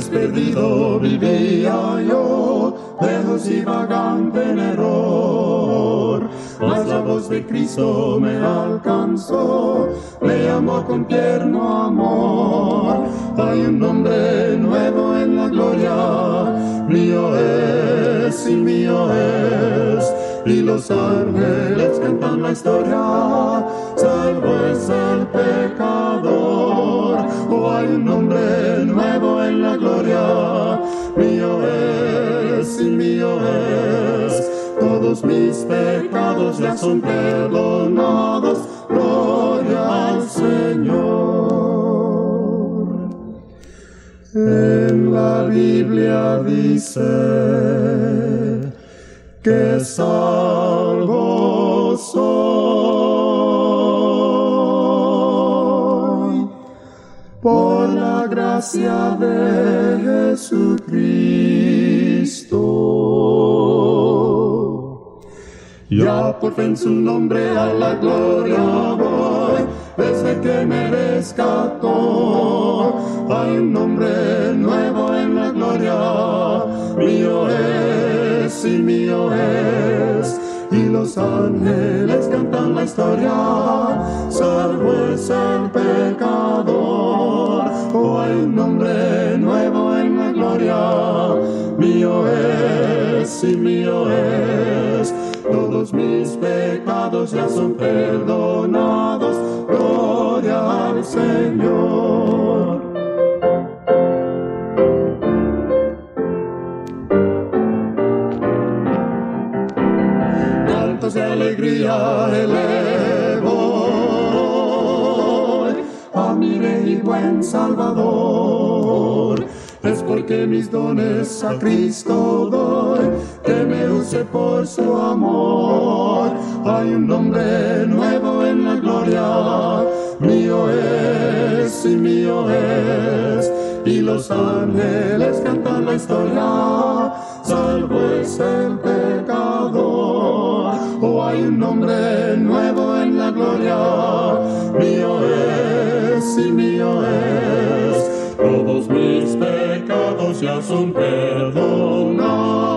pues perdido vivía yo, lejos y vagante en error. Mas la voz de Cristo me alcanzó, me llamó con tierno amor. Hay un nombre nuevo en la gloria, mío es y mío es. Y los ángeles cantan la historia, salvo Todos mis pecados ya son perdonados, gloria al Señor. En la Biblia dice que salvo soy por la gracia de Jesucristo. Ya por fin su nombre a la gloria voy, desde que me rescató. Hay un nombre nuevo en la gloria, mío es y mío es. Y los ángeles cantan la historia, salvo es el pecador. Oh, hay un nombre nuevo en la gloria, mío es y mío es. Mis pecados ya son perdonados, gloria al Señor. Cantos de alegría elevo a mi rey y buen Salvador. Es porque mis dones a Cristo doy, por su amor. Hay un nombre nuevo en la gloria, mío es y mío es. Y los ángeles cantan la historia, salvo es el pecador. Oh, hay un nombre nuevo en la gloria, mío es y mío es. Todos mis pecados ya son perdonados.